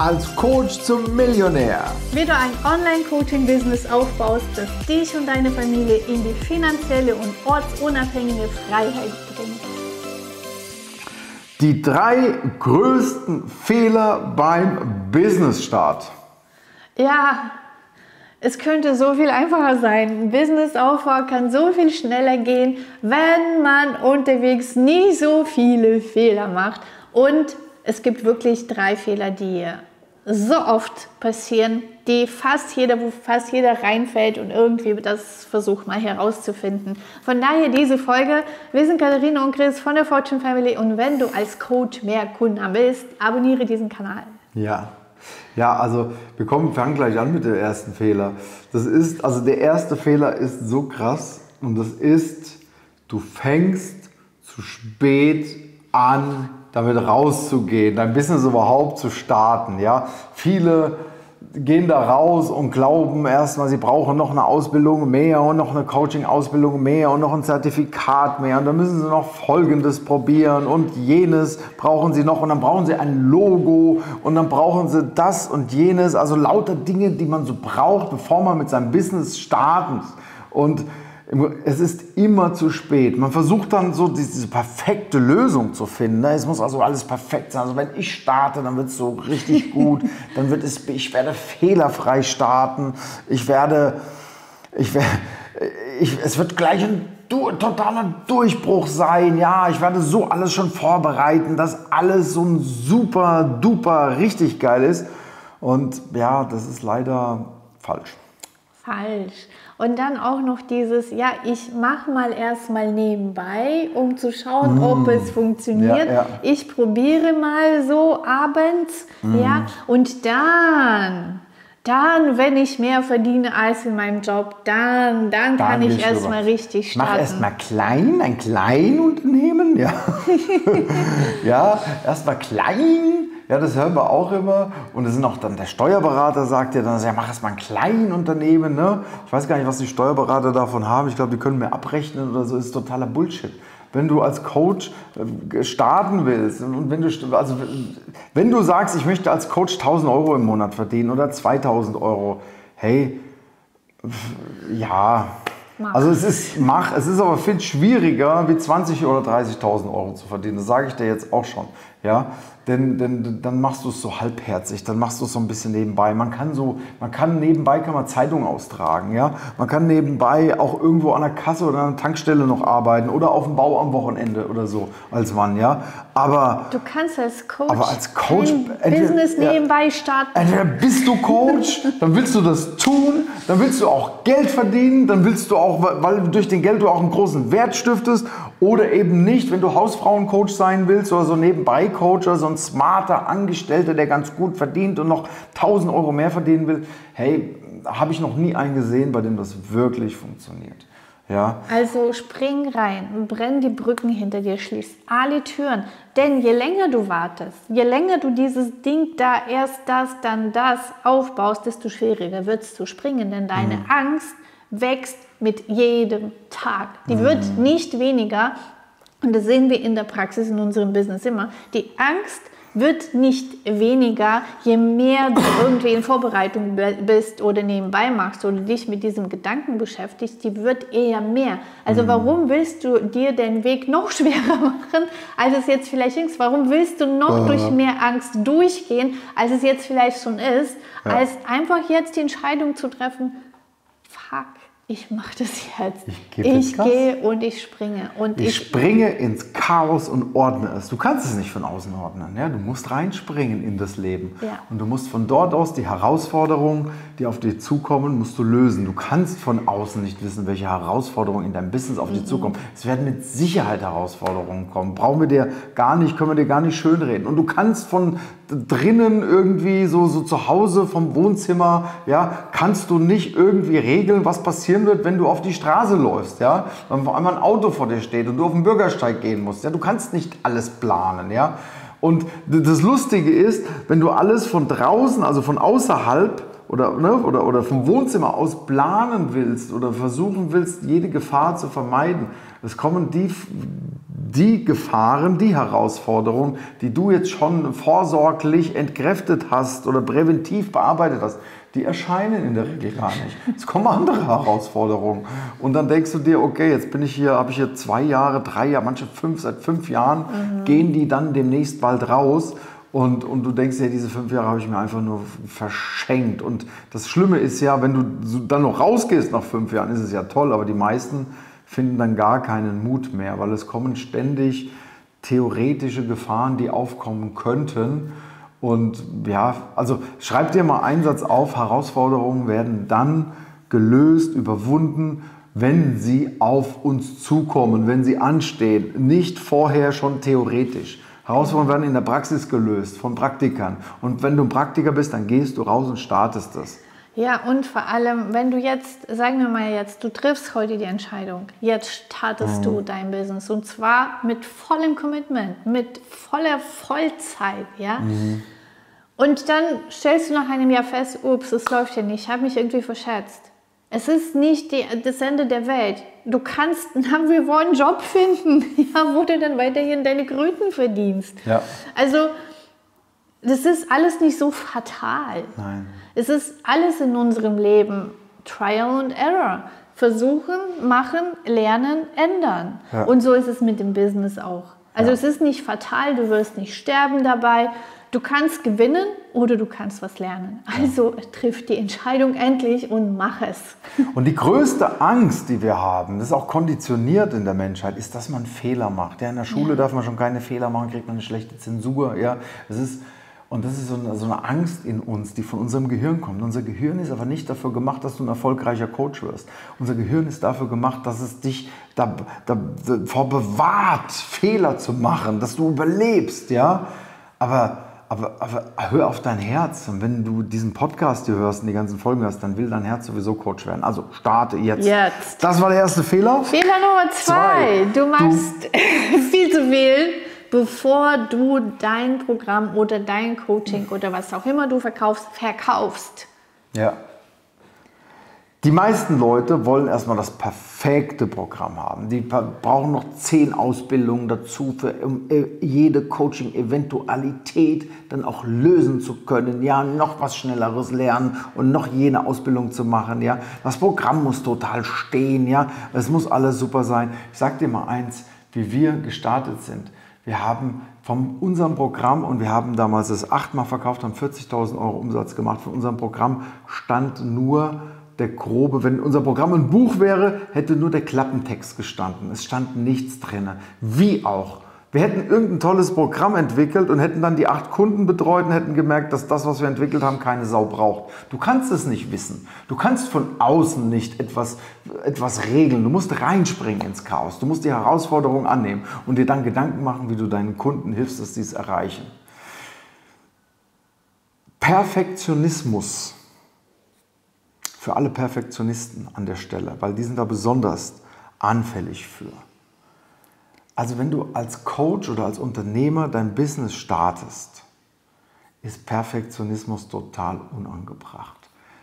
als Coach zum Millionär. Wie du ein Online-Coaching-Business aufbaust, das dich und deine Familie in die finanzielle und ortsunabhängige Freiheit bringt. Die drei größten Fehler beim Business-Start. Ja, es könnte so viel einfacher sein. Ein Businessaufbau kann so viel schneller gehen, wenn man unterwegs nie so viele Fehler macht. Und es gibt wirklich drei Fehler, die so oft passieren, die fast jeder, wo fast jeder reinfällt und irgendwie das versucht mal herauszufinden. Von daher diese Folge. Wir sind Katharina und Chris von der Fortune Family und wenn du als Coach mehr Kunden haben willst, abonniere diesen Kanal. Ja. Ja, also wir kommen, fangen gleich an mit dem ersten Fehler. Das ist, also der erste Fehler ist so krass und das ist, du fängst zu spät an, damit rauszugehen, dein Business überhaupt zu starten. Ja? Viele gehen da raus und glauben erstmal, sie brauchen noch eine Ausbildung mehr und noch eine Coaching-Ausbildung mehr und noch ein Zertifikat mehr und dann müssen sie noch Folgendes probieren und jenes brauchen sie noch und dann brauchen sie ein Logo und dann brauchen sie das und jenes, also lauter Dinge, die man so braucht, bevor man mit seinem Business startet. Und es ist immer zu spät. Man versucht dann so diese perfekte Lösung zu finden. Es muss also alles perfekt sein. Also wenn ich starte, dann wird es so richtig gut. Dann wird es, ich werde fehlerfrei starten. Ich werde, ich werde, ich, es wird gleich ein totaler Durchbruch sein. Ja, ich werde so alles schon vorbereiten, dass alles so ein super, duper, richtig geil ist. Und ja, das ist leider falsch. Falsch. Und dann auch noch dieses, ja, ich mache mal erstmal nebenbei, um zu schauen, mm. ob es funktioniert. Ja, ja. Ich probiere mal so abends, mm. ja, und dann, dann, wenn ich mehr verdiene als in meinem Job, dann, dann, dann kann ich erstmal richtig starten. Mach erstmal klein, ein Kleinunternehmen, ja. ja, erstmal klein ja, das hören wir auch immer. Und es sind auch dann der Steuerberater sagt ja dann, ja, mach erst mal ein Kleinunternehmen. Ne? Ich weiß gar nicht, was die Steuerberater davon haben. Ich glaube, die können mir abrechnen oder so. Das ist totaler Bullshit. Wenn du als Coach äh, starten willst und wenn du, also, wenn du sagst, ich möchte als Coach 1000 Euro im Monat verdienen oder 2000 Euro, hey, ja, Mach. Also es ist, mach, es ist aber viel schwieriger, wie 20 oder 30.000 Euro zu verdienen. Das sage ich dir jetzt auch schon. Ja, denn, denn dann machst du es so halbherzig, dann machst du es so ein bisschen nebenbei. Man kann so, man kann nebenbei kann man Zeitung austragen, ja. Man kann nebenbei auch irgendwo an der Kasse oder an der Tankstelle noch arbeiten oder auf dem Bau am Wochenende oder so als Mann, ja. Aber du kannst als Coach, aber als Coach entweder, Business nebenbei ja, starten. Entweder bist du Coach, dann willst du das tun, dann willst du auch Geld verdienen, dann willst du auch, weil durch den Geld du auch einen großen Wert stiftest oder eben nicht, wenn du Hausfrauencoach sein willst oder so nebenbei Coach oder so ein smarter Angestellter, der ganz gut verdient und noch 1000 Euro mehr verdienen will. Hey, habe ich noch nie einen gesehen, bei dem das wirklich funktioniert. Ja. Also spring rein, brenn die Brücken hinter dir, schließ alle Türen. Denn je länger du wartest, je länger du dieses Ding da erst das, dann das aufbaust, desto schwieriger wird es zu springen. Denn deine mhm. Angst wächst mit jedem Tag. Die mhm. wird nicht weniger. Und das sehen wir in der Praxis in unserem Business immer. Die Angst wird nicht weniger, je mehr du irgendwie in Vorbereitung bist oder nebenbei machst oder dich mit diesem Gedanken beschäftigst, die wird eher mehr. Also mhm. warum willst du dir den Weg noch schwerer machen, als es jetzt vielleicht ist? Warum willst du noch durch mehr Angst durchgehen, als es jetzt vielleicht schon ist, als einfach jetzt die Entscheidung zu treffen, fuck, ich mache das jetzt. Ich, ich gehe und ich springe. Und ich, ich, springe ins Chaos und ordne es. Du kannst es nicht von außen ordnen. Ja? Du musst reinspringen in das Leben. Ja. Und du musst von dort aus die Herausforderungen, die auf dich zukommen, musst du lösen. Du kannst von außen nicht wissen, welche Herausforderungen in deinem Business auf dich mhm. zukommen. Es werden mit Sicherheit Herausforderungen kommen. Brauchen wir dir gar nicht, können wir dir gar nicht schönreden. Und du kannst von drinnen irgendwie so, so zu Hause vom Wohnzimmer, ja, kannst du nicht irgendwie regeln, was passieren wird, wenn du auf die Straße läufst, ja, wenn vor einmal ein Auto vor dir steht und du auf den Bürgersteig gehen musst, ja, du kannst nicht alles planen, ja. Und das Lustige ist, wenn du alles von draußen, also von außerhalb oder, ne, oder, oder vom Wohnzimmer aus planen willst oder versuchen willst, jede Gefahr zu vermeiden, es kommen die die Gefahren, die Herausforderungen, die du jetzt schon vorsorglich entkräftet hast oder präventiv bearbeitet hast, die erscheinen in der Regel gar nicht. Es kommen andere Herausforderungen. Und dann denkst du dir, okay, jetzt bin ich hier, habe ich hier zwei Jahre, drei Jahre, manche fünf, seit fünf Jahren mhm. gehen die dann demnächst bald raus. Und, und du denkst ja, diese fünf Jahre habe ich mir einfach nur verschenkt. Und das Schlimme ist ja, wenn du dann noch rausgehst nach fünf Jahren, ist es ja toll, aber die meisten finden dann gar keinen Mut mehr, weil es kommen ständig theoretische Gefahren, die aufkommen könnten. Und ja, also schreib dir mal einen Satz auf, Herausforderungen werden dann gelöst, überwunden, wenn sie auf uns zukommen, wenn sie anstehen, nicht vorher schon theoretisch. Herausforderungen werden in der Praxis gelöst von Praktikern. Und wenn du ein Praktiker bist, dann gehst du raus und startest das. Ja, und vor allem, wenn du jetzt, sagen wir mal jetzt, du triffst heute die Entscheidung, jetzt startest mhm. du dein Business und zwar mit vollem Commitment, mit voller Vollzeit, ja. Mhm. Und dann stellst du nach einem Jahr fest, ups, es läuft ja nicht, ich habe mich irgendwie verschätzt. Es ist nicht die, das Ende der Welt. Du kannst nach wie vor einen Job finden, ja, wo du dann weiterhin deine Kröten verdienst. Ja. Also, das ist alles nicht so fatal. Nein. Es ist alles in unserem Leben Trial and Error. Versuchen, machen, lernen, ändern. Ja. Und so ist es mit dem Business auch. Also ja. es ist nicht fatal, du wirst nicht sterben dabei. Du kannst gewinnen oder du kannst was lernen. Also triff die Entscheidung endlich und mach es. Und die größte Angst, die wir haben, das ist auch konditioniert in der Menschheit, ist, dass man Fehler macht. Ja, in der Schule ja. darf man schon keine Fehler machen, kriegt man eine schlechte Zensur. Ja, es ist und das ist so eine, so eine, Angst in uns, die von unserem Gehirn kommt. Unser Gehirn ist aber nicht dafür gemacht, dass du ein erfolgreicher Coach wirst. Unser Gehirn ist dafür gemacht, dass es dich davor da, da, bewahrt, Fehler zu machen, dass du überlebst. Ja? Aber, aber, aber hör auf dein Herz. Und wenn du diesen Podcast hier hörst und die ganzen Folgen hörst, dann will dein Herz sowieso Coach werden. Also starte jetzt. Jetzt. Das war der erste Fehler. Fehler Nummer zwei. zwei. Du machst du viel zu viel bevor du dein Programm oder dein Coaching oder was auch immer du verkaufst, verkaufst. Ja. Die meisten Leute wollen erstmal das perfekte Programm haben. Die brauchen noch zehn Ausbildungen dazu, für, um äh, jede Coaching-Eventualität dann auch lösen zu können. Ja, noch was Schnelleres lernen und noch jene Ausbildung zu machen. Ja, das Programm muss total stehen. Ja, es muss alles super sein. Ich sag dir mal eins, wie wir gestartet sind. Wir haben von unserem Programm, und wir haben damals das achtmal verkauft, haben 40.000 Euro Umsatz gemacht. Von unserem Programm stand nur der grobe, wenn unser Programm ein Buch wäre, hätte nur der Klappentext gestanden. Es stand nichts drin. Wie auch. Wir hätten irgendein tolles Programm entwickelt und hätten dann die acht Kunden betreut und hätten gemerkt, dass das, was wir entwickelt haben, keine Sau braucht. Du kannst es nicht wissen. Du kannst von außen nicht etwas, etwas regeln. Du musst reinspringen ins Chaos. Du musst die Herausforderung annehmen und dir dann Gedanken machen, wie du deinen Kunden hilfst, dass sie es erreichen. Perfektionismus. Für alle Perfektionisten an der Stelle, weil die sind da besonders anfällig für. Also wenn du als Coach oder als Unternehmer dein Business startest, ist Perfektionismus total unangebracht.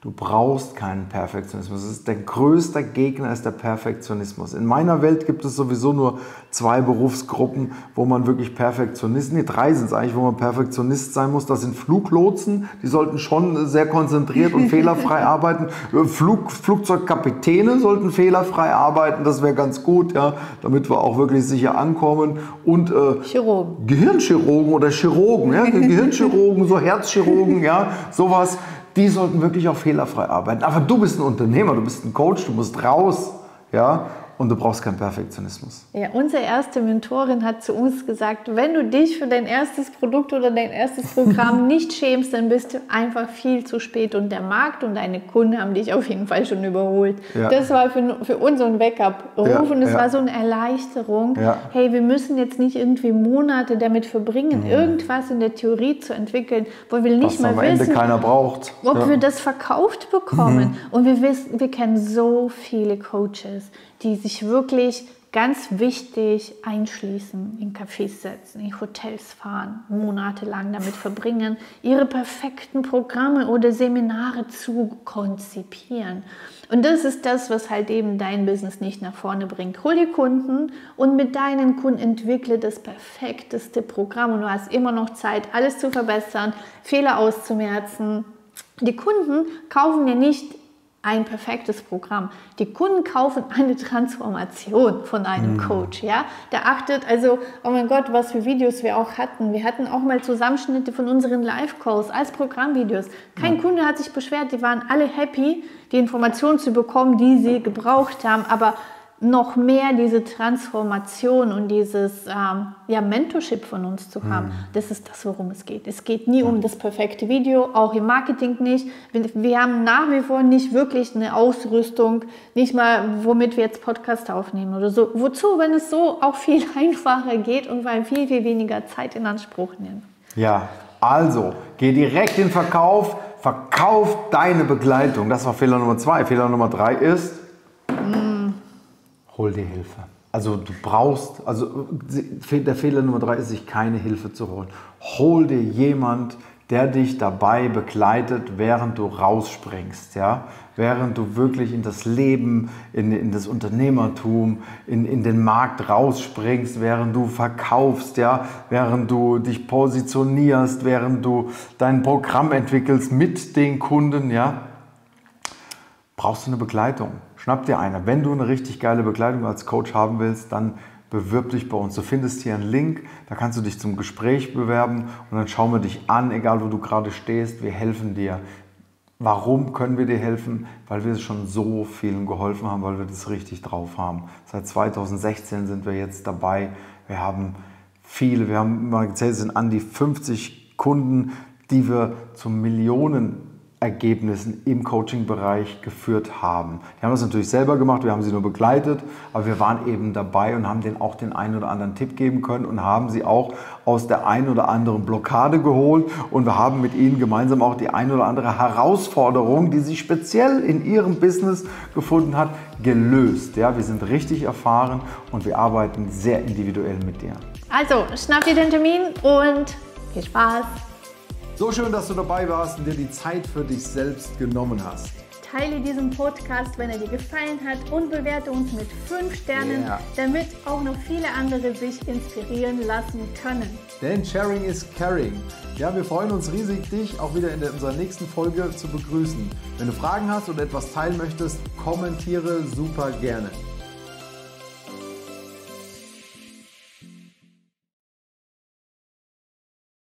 Du brauchst keinen Perfektionismus. Der größte Gegner ist der Perfektionismus. In meiner Welt gibt es sowieso nur zwei Berufsgruppen, wo man wirklich Perfektionist, nee, drei sind es eigentlich, wo man Perfektionist sein muss. Das sind Fluglotsen, die sollten schon sehr konzentriert und fehlerfrei arbeiten. Flug, Flugzeugkapitäne sollten fehlerfrei arbeiten, das wäre ganz gut, ja, damit wir auch wirklich sicher ankommen. Und äh, Chirurgen. Gehirnchirurgen oder Chirurgen, ja, Gehirnchirurgen, so Herzchirurgen, ja, sowas die sollten wirklich auch fehlerfrei arbeiten. Aber du bist ein Unternehmer, du bist ein Coach, du musst raus. Ja? Und du brauchst keinen Perfektionismus. Ja, unsere erste Mentorin hat zu uns gesagt, wenn du dich für dein erstes Produkt oder dein erstes Programm nicht schämst, dann bist du einfach viel zu spät und der Markt und deine Kunden haben dich auf jeden Fall schon überholt. Ja. Das war für, für uns so ein Wake-up-Ruf ja, und es ja. war so eine Erleichterung. Hey, wir müssen jetzt nicht irgendwie Monate damit verbringen, mhm. irgendwas in der Theorie zu entwickeln, wo wir nicht Was mal am wissen, Ende keiner braucht. ob wir das verkauft bekommen. Mhm. Und wir wissen, wir kennen so viele Coaches, die sich wirklich ganz wichtig einschließen, in Cafés setzen, in Hotels fahren, monatelang damit verbringen, ihre perfekten Programme oder Seminare zu konzipieren. Und das ist das, was halt eben dein Business nicht nach vorne bringt. Hol die Kunden und mit deinen Kunden entwickle das perfekteste Programm und du hast immer noch Zeit, alles zu verbessern, Fehler auszumerzen. Die Kunden kaufen dir nicht ein perfektes Programm. Die Kunden kaufen eine Transformation von einem mhm. Coach. Ja? Der achtet also, oh mein Gott, was für Videos wir auch hatten. Wir hatten auch mal Zusammenschnitte von unseren Live-Calls als Programmvideos. Kein ja. Kunde hat sich beschwert, die waren alle happy, die Informationen zu bekommen, die sie gebraucht haben. Aber noch mehr diese Transformation und dieses ähm, ja, Mentorship von uns zu haben. Mhm. Das ist das, worum es geht. Es geht nie um das perfekte Video, auch im Marketing nicht. Wir, wir, haben nach wie vor nicht wirklich eine Ausrüstung, nicht mal, womit wir jetzt Podcast aufnehmen oder so. Wozu, wenn es so auch viel einfacher geht und weil viel, viel weniger Zeit in Anspruch nehmen. Ja, also geh direkt in den Verkauf, verkauf deine Begleitung. Das war Fehler Nummer zwei. Fehler Nummer drei ist hol dir Hilfe. Also du brauchst, also der Fehler Nummer drei ist, sich keine Hilfe zu holen. Hol dir jemand, der dich dabei begleitet, während du rausspringst, ja? während du wirklich in das Leben, in, in das Unternehmertum, in, in den Markt rausspringst, während du verkaufst, ja? während du dich positionierst, während du dein Programm entwickelst mit den Kunden, ja? brauchst du eine Begleitung. Schnapp dir eine. Wenn du eine richtig geile Begleitung als Coach haben willst, dann bewirb dich bei uns. Du findest hier einen Link, da kannst du dich zum Gespräch bewerben und dann schauen wir dich an, egal wo du gerade stehst. Wir helfen dir. Warum können wir dir helfen? Weil wir schon so vielen geholfen haben, weil wir das richtig drauf haben. Seit 2016 sind wir jetzt dabei. Wir haben viele, wir haben mal gezählt, es sind an die 50 Kunden, die wir zu Millionen Ergebnissen im Coaching-Bereich geführt haben. Die haben das natürlich selber gemacht, wir haben sie nur begleitet, aber wir waren eben dabei und haben denen auch den einen oder anderen Tipp geben können und haben sie auch aus der einen oder anderen Blockade geholt und wir haben mit ihnen gemeinsam auch die eine oder andere Herausforderung, die sie speziell in ihrem Business gefunden hat, gelöst. Ja, wir sind richtig erfahren und wir arbeiten sehr individuell mit dir. Also, schnapp dir den Termin und viel Spaß! So schön, dass du dabei warst und dir die Zeit für dich selbst genommen hast. Teile diesen Podcast, wenn er dir gefallen hat und bewerte uns mit 5 Sternen, yeah. damit auch noch viele andere sich inspirieren lassen können. Denn Sharing is Caring. Ja, wir freuen uns riesig, dich auch wieder in unserer nächsten Folge zu begrüßen. Wenn du Fragen hast oder etwas teilen möchtest, kommentiere super gerne.